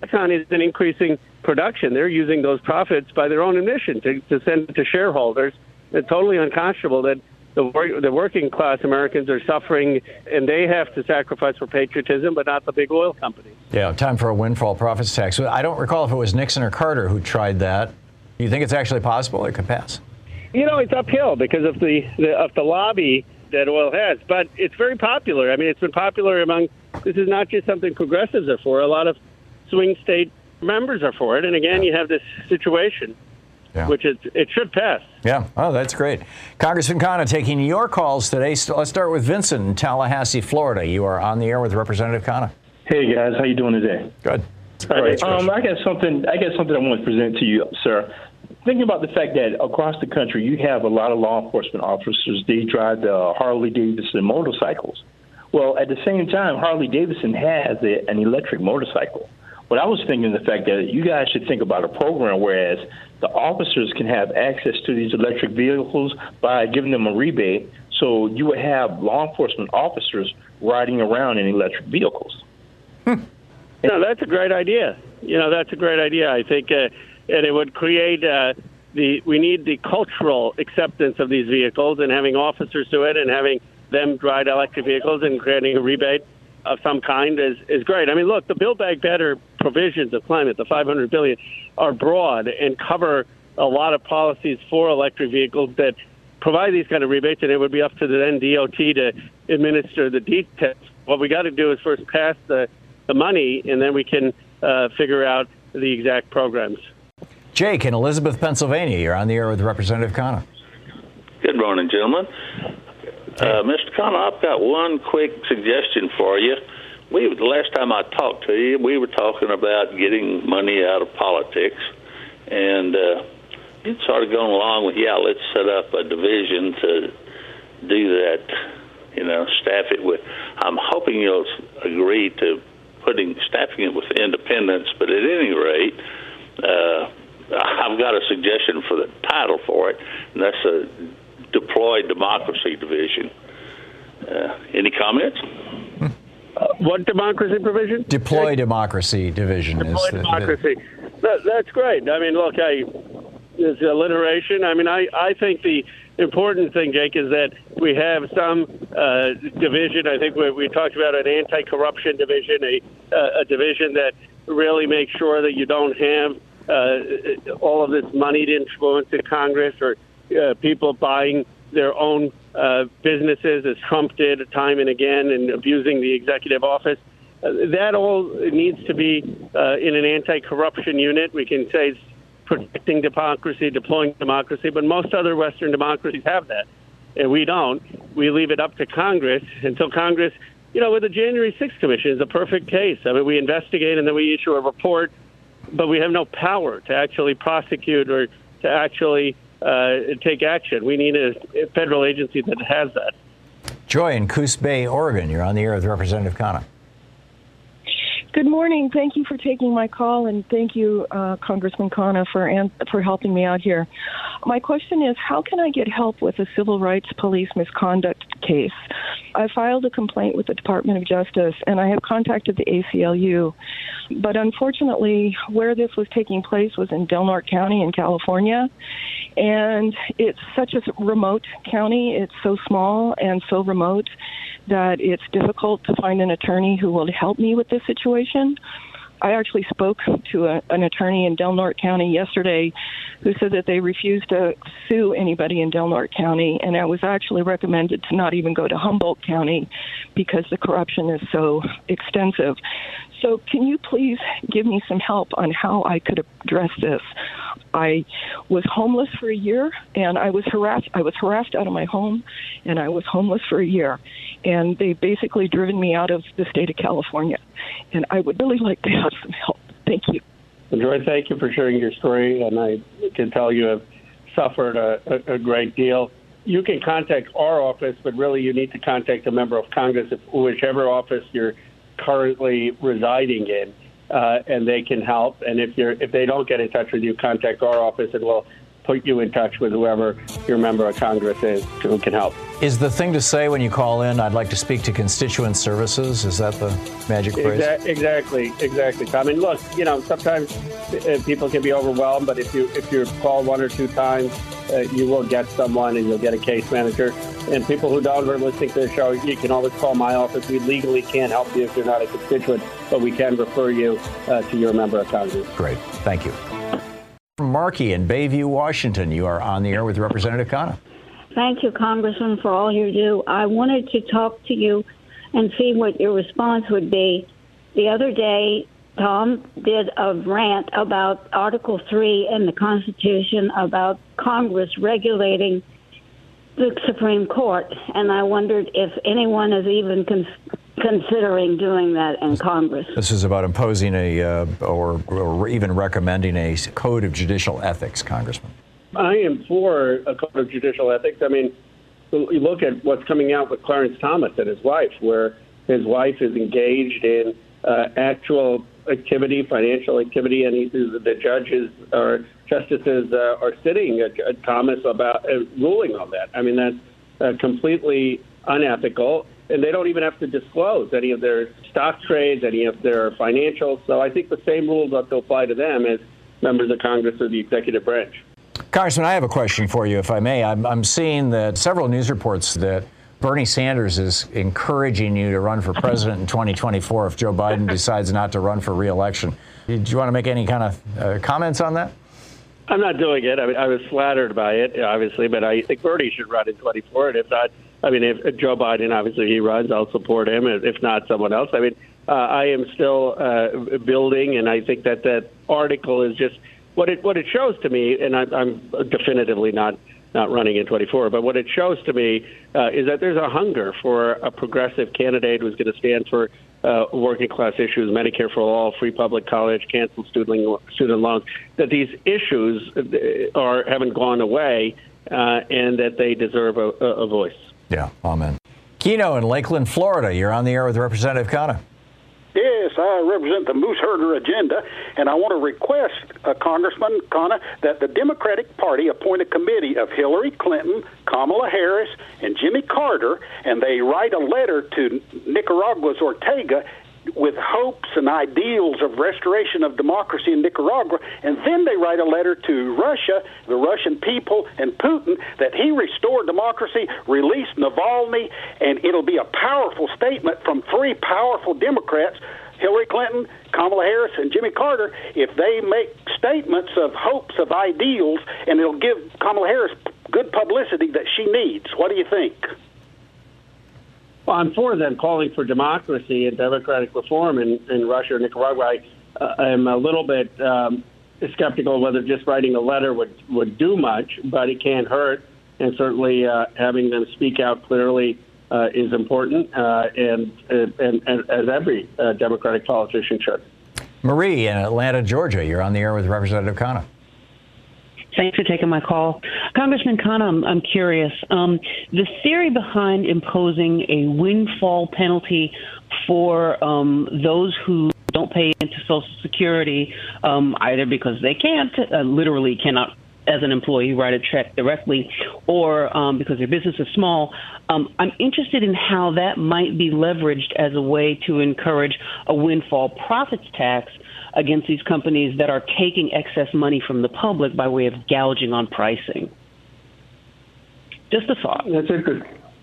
Exxon isn't increasing production. They're using those profits by their own admission to, to send to shareholders. It's totally unconscionable that the, the working class Americans are suffering and they have to sacrifice for patriotism, but not the big oil companies. Yeah, time for a windfall profits tax. I don't recall if it was Nixon or Carter who tried that. Do you think it's actually possible it could pass? You know, it's uphill because of the, the of the lobby that oil has. But it's very popular. I mean, it's been popular among. This is not just something progressives are for. A lot of swing state members are for it. And again, you have this situation, yeah. which it, it should pass. Yeah. Oh, that's great. Congressman Khanna taking your calls today. Let's start with Vincent in Tallahassee, Florida. You are on the air with Representative Khanna. Hey guys, how you doing today? Good. All right. Um, I got something. I got something I want to present to you, sir thinking about the fact that across the country you have a lot of law enforcement officers. They drive the Harley Davidson motorcycles. Well, at the same time, Harley Davidson has a, an electric motorcycle. What I was thinking the fact that you guys should think about a program whereas the officers can have access to these electric vehicles by giving them a rebate So you would have law enforcement officers riding around in electric vehicles. No, that's a great idea. You know, that's a great idea. I think, uh, and it would create uh, the. We need the cultural acceptance of these vehicles, and having officers do it, and having them drive electric vehicles, and creating a rebate of some kind is is great. I mean, look, the Build Back Better provisions of climate, the 500 billion, are broad and cover a lot of policies for electric vehicles that provide these kind of rebates, and it would be up to the then DOT to administer the details. What we got to do is first pass the the money, and then we can uh, figure out the exact programs. Jake in Elizabeth, Pennsylvania. You're on the air with Representative Khanna. Good morning, gentlemen. Uh, Mr. Khanna, I've got one quick suggestion for you. We the last time I talked to you, we were talking about getting money out of politics, and uh, you'd sort of gone along with, yeah, let's set up a division to do that. You know, staff it with. I'm hoping you'll agree to putting staffing it with independents, but at any rate, uh, I've got a suggestion for the title for it, and that's a deployed democracy division. Uh, any comments? Uh, what democracy provision? Deploy democracy division Deploy is the, democracy. That, that's great. I mean, look, I there's alliteration. I mean, I I think the important thing, Jake, is that we have some uh, division. I think we, we talked about an anti-corruption division, a uh, a division that really makes sure that you don't have uh, all of this moneyed influence in Congress or uh, people buying their own uh, businesses, as Trump did time and again, and abusing the executive office. Uh, that all needs to be uh, in an anti-corruption unit. We can say it's protecting democracy, deploying democracy, but most other Western democracies have that, and we don't. We leave it up to Congress until Congress, you know, with the January 6th Commission is a perfect case. I mean, we investigate and then we issue a report, but we have no power to actually prosecute or to actually uh, take action. We need a, federal agency that has that. Joy in Coos Bay, Oregon. You're on the air with Representative Khanna. Good morning. Thank you for taking my call, and thank you, uh, Congressman Khanna, for an- for helping me out here. My question is, how can I get help with a civil rights police misconduct case? I filed a complaint with the Department of Justice, and I have contacted the ACLU, but unfortunately, where this was taking place was in Del Norte County in California, and it's such a remote county. It's so small and so remote that it's difficult to find an attorney who will help me with this situation. I actually spoke to a, an attorney in Del Norte County yesterday who said that they refused to sue anybody in Del Norte County, and I was actually recommended to not even go to Humboldt County because the corruption is so extensive. So, can you please give me some help on how I could address this? I was homeless for a year, and I was harassed. I was harassed out of my home, and I was homeless for a year, and they basically driven me out of the state of California. And I would really like to have some help. Thank you. Joy, thank you for sharing your story, and I can tell you have suffered a, a, a great deal. You can contact our office, but really you need to contact a member of Congress, whichever office you're currently residing in, uh, and they can help. And if you're if they don't get in touch with you, contact our office, and we'll put you in touch with whoever your member of Congress is who can help. Is the thing to say when you call in, I'd like to speak to constituent services? Is that the magic phrase? Exa- exactly, exactly. I mean, look, you know, sometimes uh, people can be overwhelmed, but if you if you call one or two times, uh, you will get someone, and you'll get a case manager. And people who don't are listening to the show, you can always call my office. We legally can't help you if you're not a constituent, but we can refer you uh, to your member of Congress. Great, thank you. Markey in Bayview, Washington, you are on the air with Representative Khanna. Thank you, Congressman, for all you do. I wanted to talk to you and see what your response would be. The other day, Thom did a rant about Article 3 in the Constitution about Congress regulating the Supreme Court, and I wondered if anyone is even cons- considering doing that in Congress. This is about imposing a, uh, or, or even recommending a code of judicial ethics, Congressman. I am for a code of judicial ethics. I mean, you look at what's coming out with Clarence Thomas and his wife, where his wife is engaged in uh, actual activity, financial activity, and he, the judges or justices uh, are sitting at, at Thomas about uh, ruling on that. I mean, that's uh, completely unethical, and they don't even have to disclose any of their stock trades, any of their financials. So I think the same rules ought to apply to them as members of Congress or the executive branch. Congressman, I have a question for you, if I may. I'm, I'm seeing that several news reports that Bernie Sanders is encouraging you to run for president in 2024 if Joe Biden decides not to run for reelection. Do you want to make any kind of uh, comments on that? I'm not doing it. I mean, I was flattered by it, obviously, but I think Bernie should run in 24. And if not, I mean, if Joe Biden obviously he runs, I'll support him. If not, someone else. I mean, uh, I am still uh, building, and I think that that article is just what it what it shows to me, and I, I'm definitively not not running in 24. But what it shows to me uh, is that there's a hunger for a progressive candidate who's going to stand for uh, working class issues, Medicare for all, free public college, cancel student student loans. That these issues uh, are haven't gone away, uh, and that they deserve a, a voice. Yeah, amen. Keno in Lakeland, Florida. You're on the air with Representative Khanna. Yes, I represent the moose herder agenda, and I want to request, uh, Congressman Khanna, that the Democratic Party appoint a committee of Hillary Clinton, Kamala Harris, and Jimmy Carter, and they write a letter to Nicaragua's Ortega with hopes and ideals of restoration of democracy in Nicaragua, and then they write a letter to Russia, the Russian people, and Putin that he restored democracy, released Navalny, and it'll be a powerful statement from three powerful Democrats. Hillary Clinton, Kamala Harris, and Jimmy Carter, if they make statements of hopes, of ideals, and it'll give Kamala Harris good publicity that she needs. What do you think? Well, I'm for them calling for democracy and democratic reform in, in Russia or Nicaragua. I, uh, I'm a little bit um, skeptical whether just writing a letter would, would do much, but it can't hurt. And certainly uh, having them speak out clearly uh, is important, uh, and, and, and, as every uh, Democratic politician should. Marie in Atlanta, Georgia, you're on the air with Representative Khanna. Thanks for taking my call. Congressman Khanna, I'm, I'm curious. Um, the theory behind imposing a windfall penalty for um, those who don't pay into Social Security, um, either because they can't, uh, literally cannot, as an employee, write a check directly, or um, because their business is small. Um, I'm interested in how that might be leveraged as a way to encourage a windfall profits tax against these companies that are taking excess money from the public by way of gouging on pricing. Just a thought. That's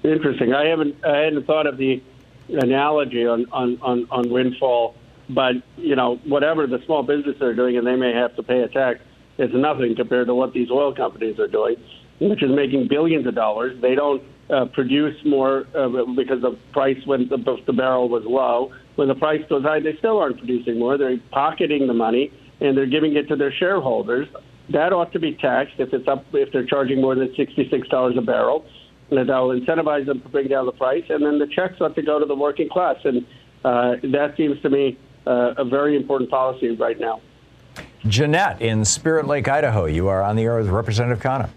interesting. I haven't I hadn't thought of the analogy on, on, on, on windfall, but you know whatever the small businesses are doing, and they may have to pay a tax. It's nothing compared to what these oil companies are doing, which is making billions of dollars. They don't uh, produce more uh, because the price when the, the barrel was low when the price goes high, they still aren't producing more. They're pocketing the money and they're giving it to their shareholders. That ought to be taxed if it's up if they're charging more than sixty-six dollars a barrel. And that'll incentivize them to bring down the price, and then the checks ought to go to the working class. And uh, that seems to me uh, a very important policy right now. Jeanette in Spirit Lake, Idaho. You are on the air with Representative Khanna.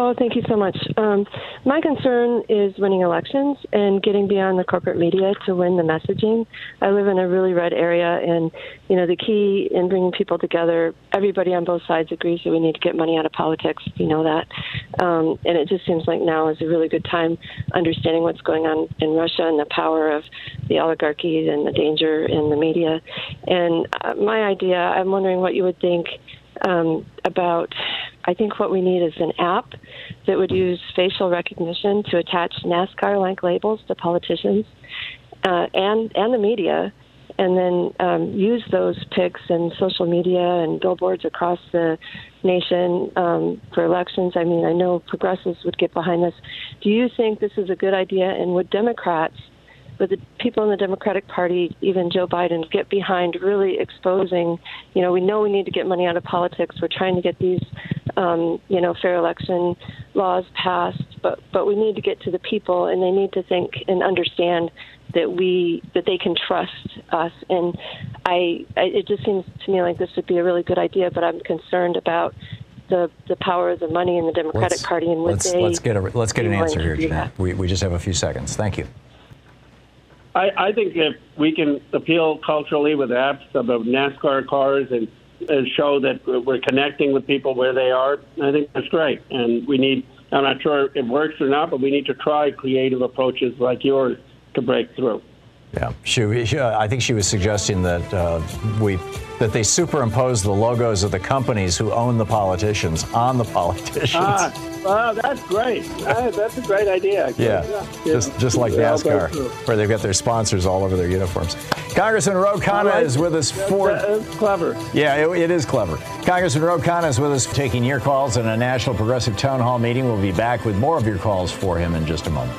Oh, thank you so much. Um, my concern is winning elections and getting beyond the corporate media to win the messaging. I live in a really red area, and you know the key in bringing people together. Everybody on both sides agrees that we need to get money out of politics. You know that, um, and it just seems like now is a really good time understanding what's going on in Russia and the power of the oligarchies and the danger in the media. And uh, my idea, I'm wondering what you would think um, about I think what we need is an app that would use facial recognition to attach NASCAR like labels to politicians uh, and, and the media, and then um, use those pics in social media and billboards across the nation um, for elections. I mean, I know progressives would get behind this. Do you think this is a good idea, and would Democrats? But the people in the Democratic Party, even Joe Biden, get behind really exposing. You know, we know we need to get money out of politics. We're trying to get these, um, you know, fair election laws passed, but but we need to get to the people, and they need to think and understand that we that they can trust us. And I, I it just seems to me like this would be a really good idea, but I'm concerned about the, the power of the money in the Democratic let's, Party and would let's, they let's get a let's get an answer here, Jeanette. We, we just have a few seconds. Thank you. I, I think if we can appeal culturally with apps about NASCAR cars and, and show that we're connecting with people where they are, I think that's great. And we need I'm not sure it works or not, but we need to try creative approaches like yours to break through. Yeah, she, she, uh, I think she was suggesting that uh, we that they superimpose the logos of the companies who own the politicians on the politicians. Ah, well, that's great. That, that's a great idea. Yeah, yeah. just just like NASCAR, where they've got their sponsors all over their uniforms. Congressman Ro Khanna like is with us for. Clever. Yeah, it, it is clever. Congressman Ro Khanna is with us, taking your calls in a national progressive town hall meeting. We'll be back with more of your calls for him in just a moment.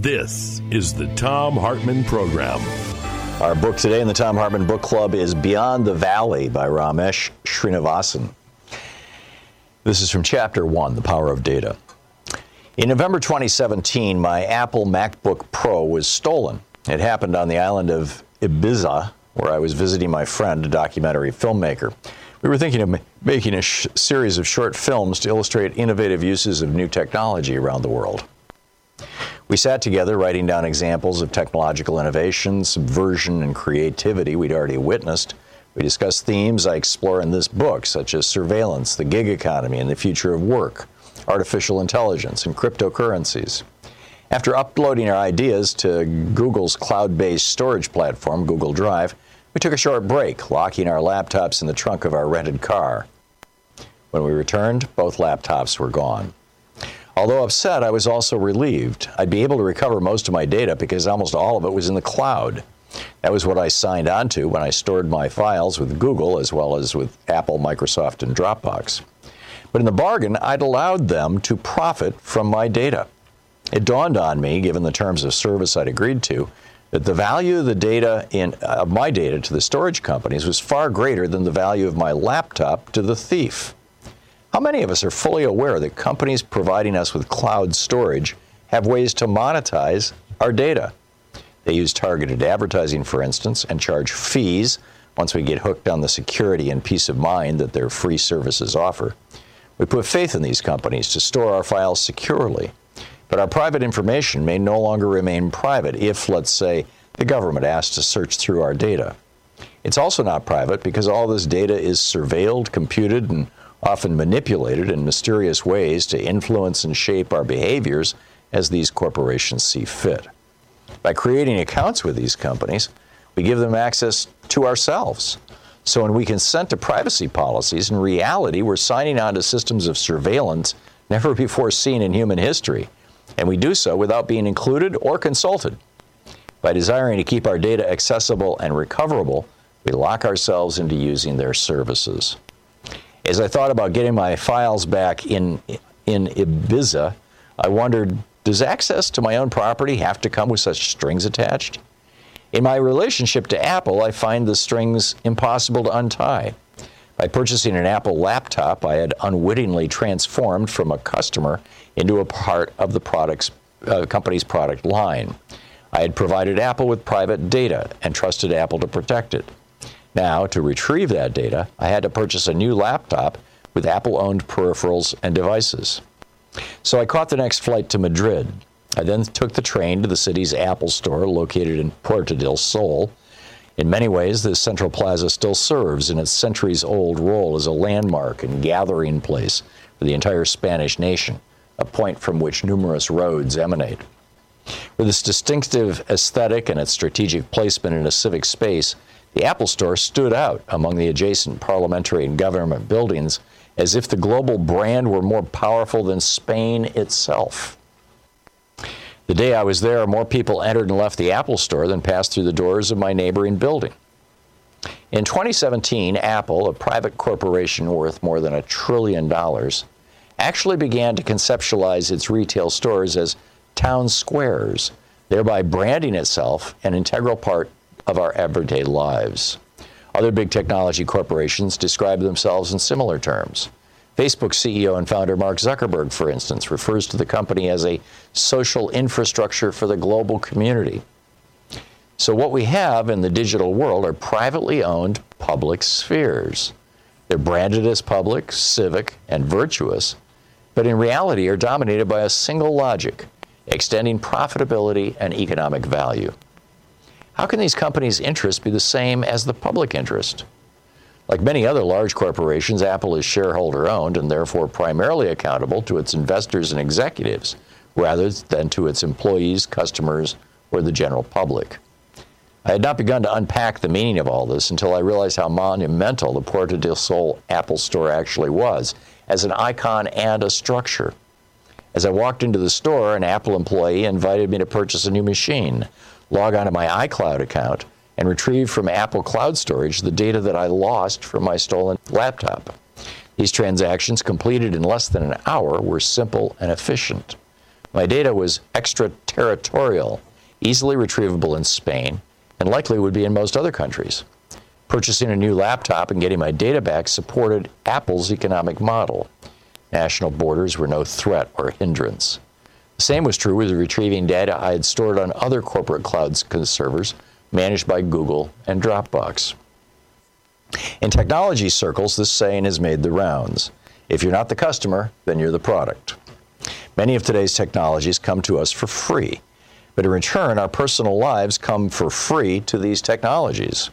This is the Thom Hartmann Program. Our book today in the Thom Hartmann Book Club is Beyond the Valley by Ramesh Srinivasan. This is from Chapter 1 The Power of Data. In November 2017, my Apple MacBook Pro was stolen. It happened on the island of Ibiza, where I was visiting my friend, a documentary filmmaker. We were thinking of making a sh- series of short films to illustrate innovative uses of new technology around the world. We sat together writing down examples of technological innovation, subversion, and creativity we'd already witnessed. We discussed themes I explore in this book, such as surveillance, the gig economy, and the future of work, artificial intelligence, and cryptocurrencies. After uploading our ideas to Google's cloud based storage platform, Google Drive, we took a short break, locking our laptops in the trunk of our rented car. When we returned, both laptops were gone. Although upset, I was also relieved. I'd be able to recover most of my data because almost all of it was in the cloud. That was what I signed on to when I stored my files with Google as well as with Apple, Microsoft, and Dropbox. But in the bargain, I'd allowed them to profit from my data. It dawned on me, given the terms of service I'd agreed to, that the value of the data in of my data to the storage companies was far greater than the value of my laptop to the thief. How many of us are fully aware that companies providing us with cloud storage have ways to monetize our data? They use targeted advertising, for instance, and charge fees once we get hooked on the security and peace of mind that their free services offer. We put faith in these companies to store our files securely, but our private information may no longer remain private if, let's say, the government asks to search through our data. It's also not private because all this data is surveilled, computed, and often manipulated in mysterious ways to influence and shape our behaviors as these corporations see fit. By creating accounts with these companies, we give them access to ourselves. So when we consent to privacy policies, in reality, we're signing on to systems of surveillance never before seen in human history. And we do so without being included or consulted. By desiring to keep our data accessible and recoverable, we lock ourselves into using their services. As I thought about getting my files back in, in Ibiza, I wondered does access to my own property have to come with such strings attached? In my relationship to Apple, I find the strings impossible to untie. By purchasing an Apple laptop, I had unwittingly transformed from a customer into a part of the product's, uh, company's product line. I had provided Apple with private data and trusted Apple to protect it. Now, to retrieve that data, I had to purchase a new laptop with Apple owned peripherals and devices. So I caught the next flight to Madrid. I then took the train to the city's Apple store located in Puerto del Sol. In many ways, this central plaza still serves in its centuries old role as a landmark and gathering place for the entire Spanish nation, a point from which numerous roads emanate. With its distinctive aesthetic and its strategic placement in a civic space, the Apple Store stood out among the adjacent parliamentary and government buildings as if the global brand were more powerful than Spain itself. The day I was there, more people entered and left the Apple Store than passed through the doors of my neighboring building. In 2017, Apple, a private corporation worth more than a trillion dollars, actually began to conceptualize its retail stores as town squares, thereby branding itself an integral part of our everyday lives. Other big technology corporations describe themselves in similar terms. Facebook CEO and founder Mark Zuckerberg, for instance, refers to the company as a social infrastructure for the global community. So, what we have in the digital world are privately owned public spheres. They're branded as public, civic, and virtuous, but in reality are dominated by a single logic extending profitability and economic value. How can these companies' interests be the same as the public interest? Like many other large corporations, Apple is shareholder owned and therefore primarily accountable to its investors and executives rather than to its employees, customers, or the general public. I had not begun to unpack the meaning of all this until I realized how monumental the Puerto del Sol Apple Store actually was as an icon and a structure. As I walked into the store, an Apple employee invited me to purchase a new machine, log on to my iCloud account, and retrieve from Apple Cloud Storage the data that I lost from my stolen laptop. These transactions, completed in less than an hour, were simple and efficient. My data was extraterritorial, easily retrievable in Spain, and likely would be in most other countries. Purchasing a new laptop and getting my data back supported Apple's economic model. National borders were no threat or hindrance. Same was true with retrieving data I had stored on other corporate cloud servers managed by Google and Dropbox. In technology circles, this saying has made the rounds. If you're not the customer, then you're the product. Many of today's technologies come to us for free. But in return, our personal lives come for free to these technologies.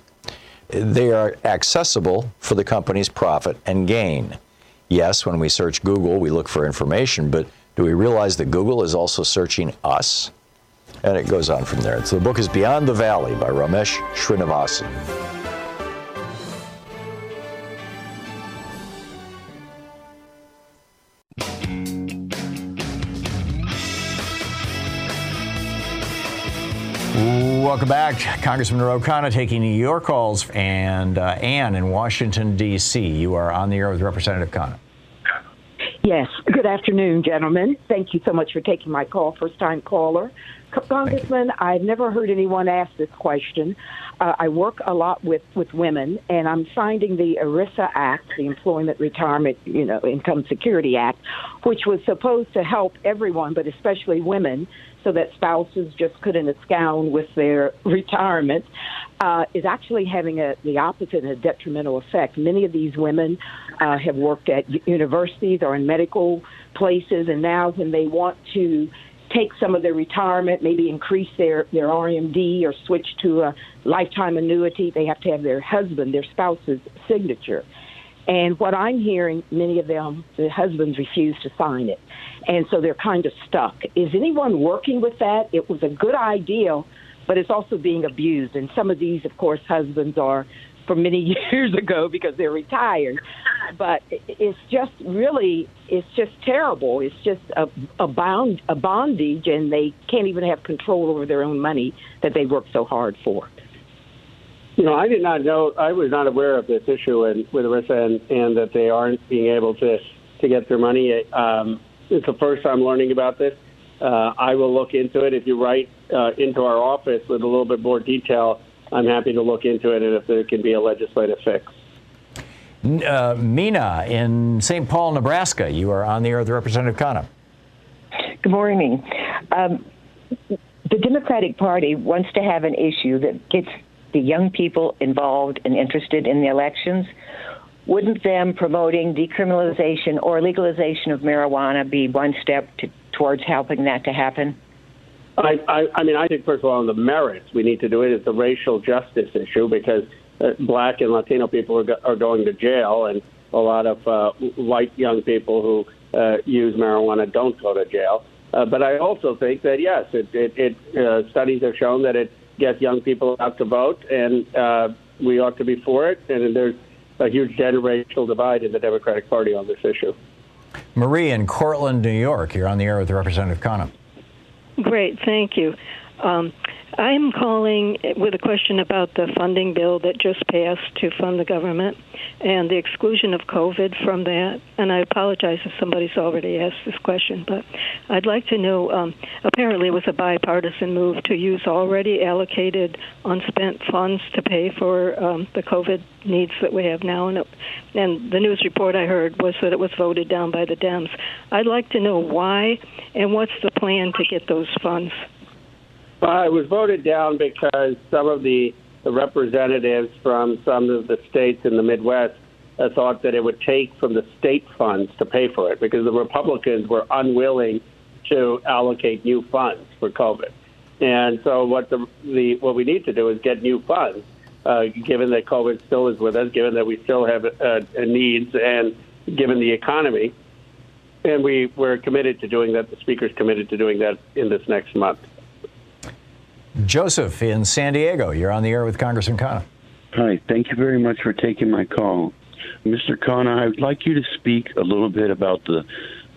They are accessible for the company's profit and gain. Yes, when we search Google, we look for information, but do we realize that Google is also searching us? And it goes on from there. So the book is Beyond the Valley by Ramesh Srinivasan. Welcome back. Congressman Khanna taking your calls. And uh, Ann in Washington, D.C., you are on the air with Representative Khanna. Yes. Good afternoon, gentlemen. Thank you so much for taking my call. First time caller. Congressman, I've never heard anyone ask this question. Uh, I work a lot with, with women, and I'm finding the ERISA Act, the Employment Retirement, you know, Income Security Act, which was supposed to help everyone, but especially women, so that spouses just couldn't abscond with their retirement, uh, is actually having a, the opposite and a detrimental effect. Many of these women uh, have worked at universities or in medical places, and now when they want to take some of their retirement, maybe increase their, their RMD or switch to a lifetime annuity, they have to have their husband, their spouse's signature. And what I'm hearing, many of them, the husbands refuse to sign it. And so they're kind of stuck. Is anyone working with that? It was a good idea, but it's also being abused. And some of these, of course, husbands are from many years ago because they're retired. But it's just really, it's just terrible. It's just a, a bound, a bondage, and they can't even have control over their own money that they worked so hard for. You know, I did not know. I was not aware of this issue and, with ERISA and, and that they aren't being able to to get their money. Um, it's the first time learning about this. Uh, I will look into it. If you write uh, into our office with a little bit more detail, I'm happy to look into it and if there can be a legislative fix. Uh, Mina in St. Paul, Nebraska, you are on the air with Representative Khanna. Good morning. Um, the Democratic Party wants to have an issue that gets the young people involved and interested in the elections. Wouldn't them promoting decriminalization or legalization of marijuana be one step to, towards helping that to happen? I, I, I mean, I think first of all, on the merits, we need to do it. It's a racial justice issue because uh, black and Latino people are, go- are going to jail, and a lot of uh, white young people who uh, use marijuana don't go to jail. Uh, but I also think that yes, it, it, it uh, studies have shown that it gets young people out to vote, and uh, we ought to be for it. And there's a huge generational divide in the Democratic Party on this issue. Marie in Cortland, New York, you're on the air with Representative Khanna. Great, thank you. Um, I'm calling with a question about the funding bill that just passed to fund the government and the exclusion of COVID from that. And I apologize if somebody's already asked this question, but I'd like to know. Um, apparently, it was a bipartisan move to use already allocated unspent funds to pay for um, the COVID needs that we have now. And, it, and the news report I heard was that it was voted down by the Dems. I'd like to know why and what's the plan to get those funds. Uh, it was voted down because some of the, the representatives from some of the states in the Midwest uh, thought that it would take from the state funds to pay for it because the Republicans were unwilling to allocate new funds for COVID. And so what the, the what we need to do is get new funds, uh, given that COVID still is with us, given that we still have uh, needs, and given the economy. And we we're committed to doing that. The speaker's committed to doing that in this next month. Joseph in San Diego, you're on the air with Congressman Khanna. Hi, thank you very much for taking my call. Mr. Khanna, I would like you to speak a little bit about the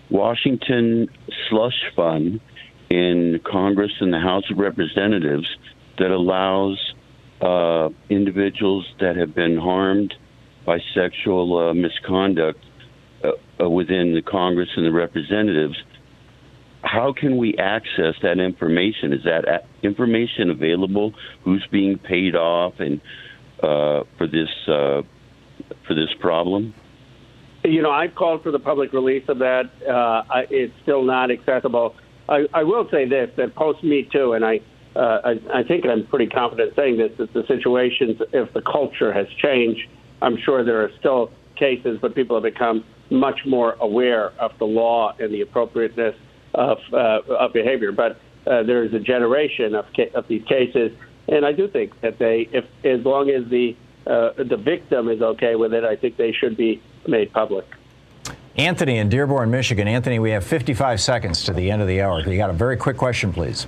Washington slush fund in Congress and the House of Representatives that allows uh, individuals that have been harmed by sexual uh, misconduct uh, uh within the Congress and the representatives how can we access that information? Is that information available? Who's being paid off and uh, for this uh, for this problem? You know, I've called for the public release of that. Uh, it's still not accessible. I, I, will say this: that post Me Too, and I, uh, I, I think I'm pretty confident saying this, that the situations, if the culture has changed, I'm sure there are still cases, but people have become much more aware of the law and the appropriateness of, uh, of behavior. But uh, there is a generation of, ca- of these cases, and I do think that they, if as long as the uh, the victim is okay with it, I think they should be made public. Anthony in Dearborn, Michigan. Anthony, we have 55 seconds to the end of the hour. You got a very quick question, please.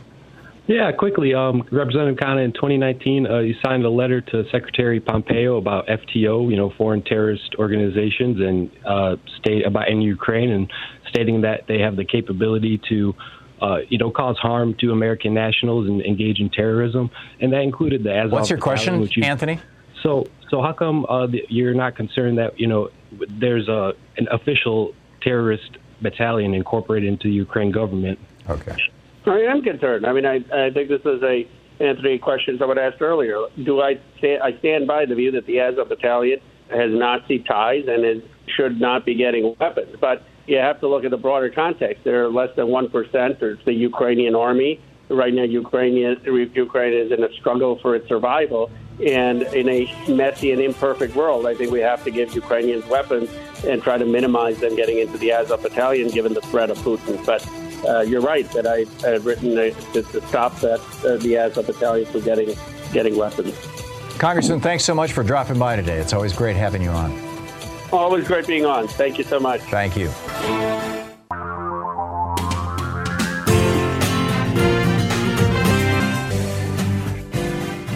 Yeah, quickly, um, Representative Khanna, in 2019, uh, you signed a letter to Secretary Pompeo about FTO, you know, foreign terrorist organizations, and uh, state about in Ukraine, and stating that they have the capability to, uh, you know, cause harm to American nationals and engage in terrorism, and that included the Azov. What's your question, you, Anthony? So, so how come uh, the, you're not concerned that you know there's a an official terrorist battalion incorporated into the Ukraine government? Okay. I am concerned. I mean, I, I think this is a Anthony question someone asked earlier. Do I stand, I stand by the view that the Azov Battalion has Nazi ties and is, should not be getting weapons, but you have to look at the broader context. They're less than one percent. There's the Ukrainian army. Right now, Ukraine Ukraine is in a struggle for its survival, and in a messy and imperfect world, I think we have to give Ukrainians weapons and try to minimize them getting into the Azov Battalion, given the threat of Putin. But uh, you're right that I, had written to, to stop that uh, the Azov Battalion from getting getting weapons. Congressman, thanks so much for dropping by today. It's always great having you on. Always great being on. Thank you so much. Thank you.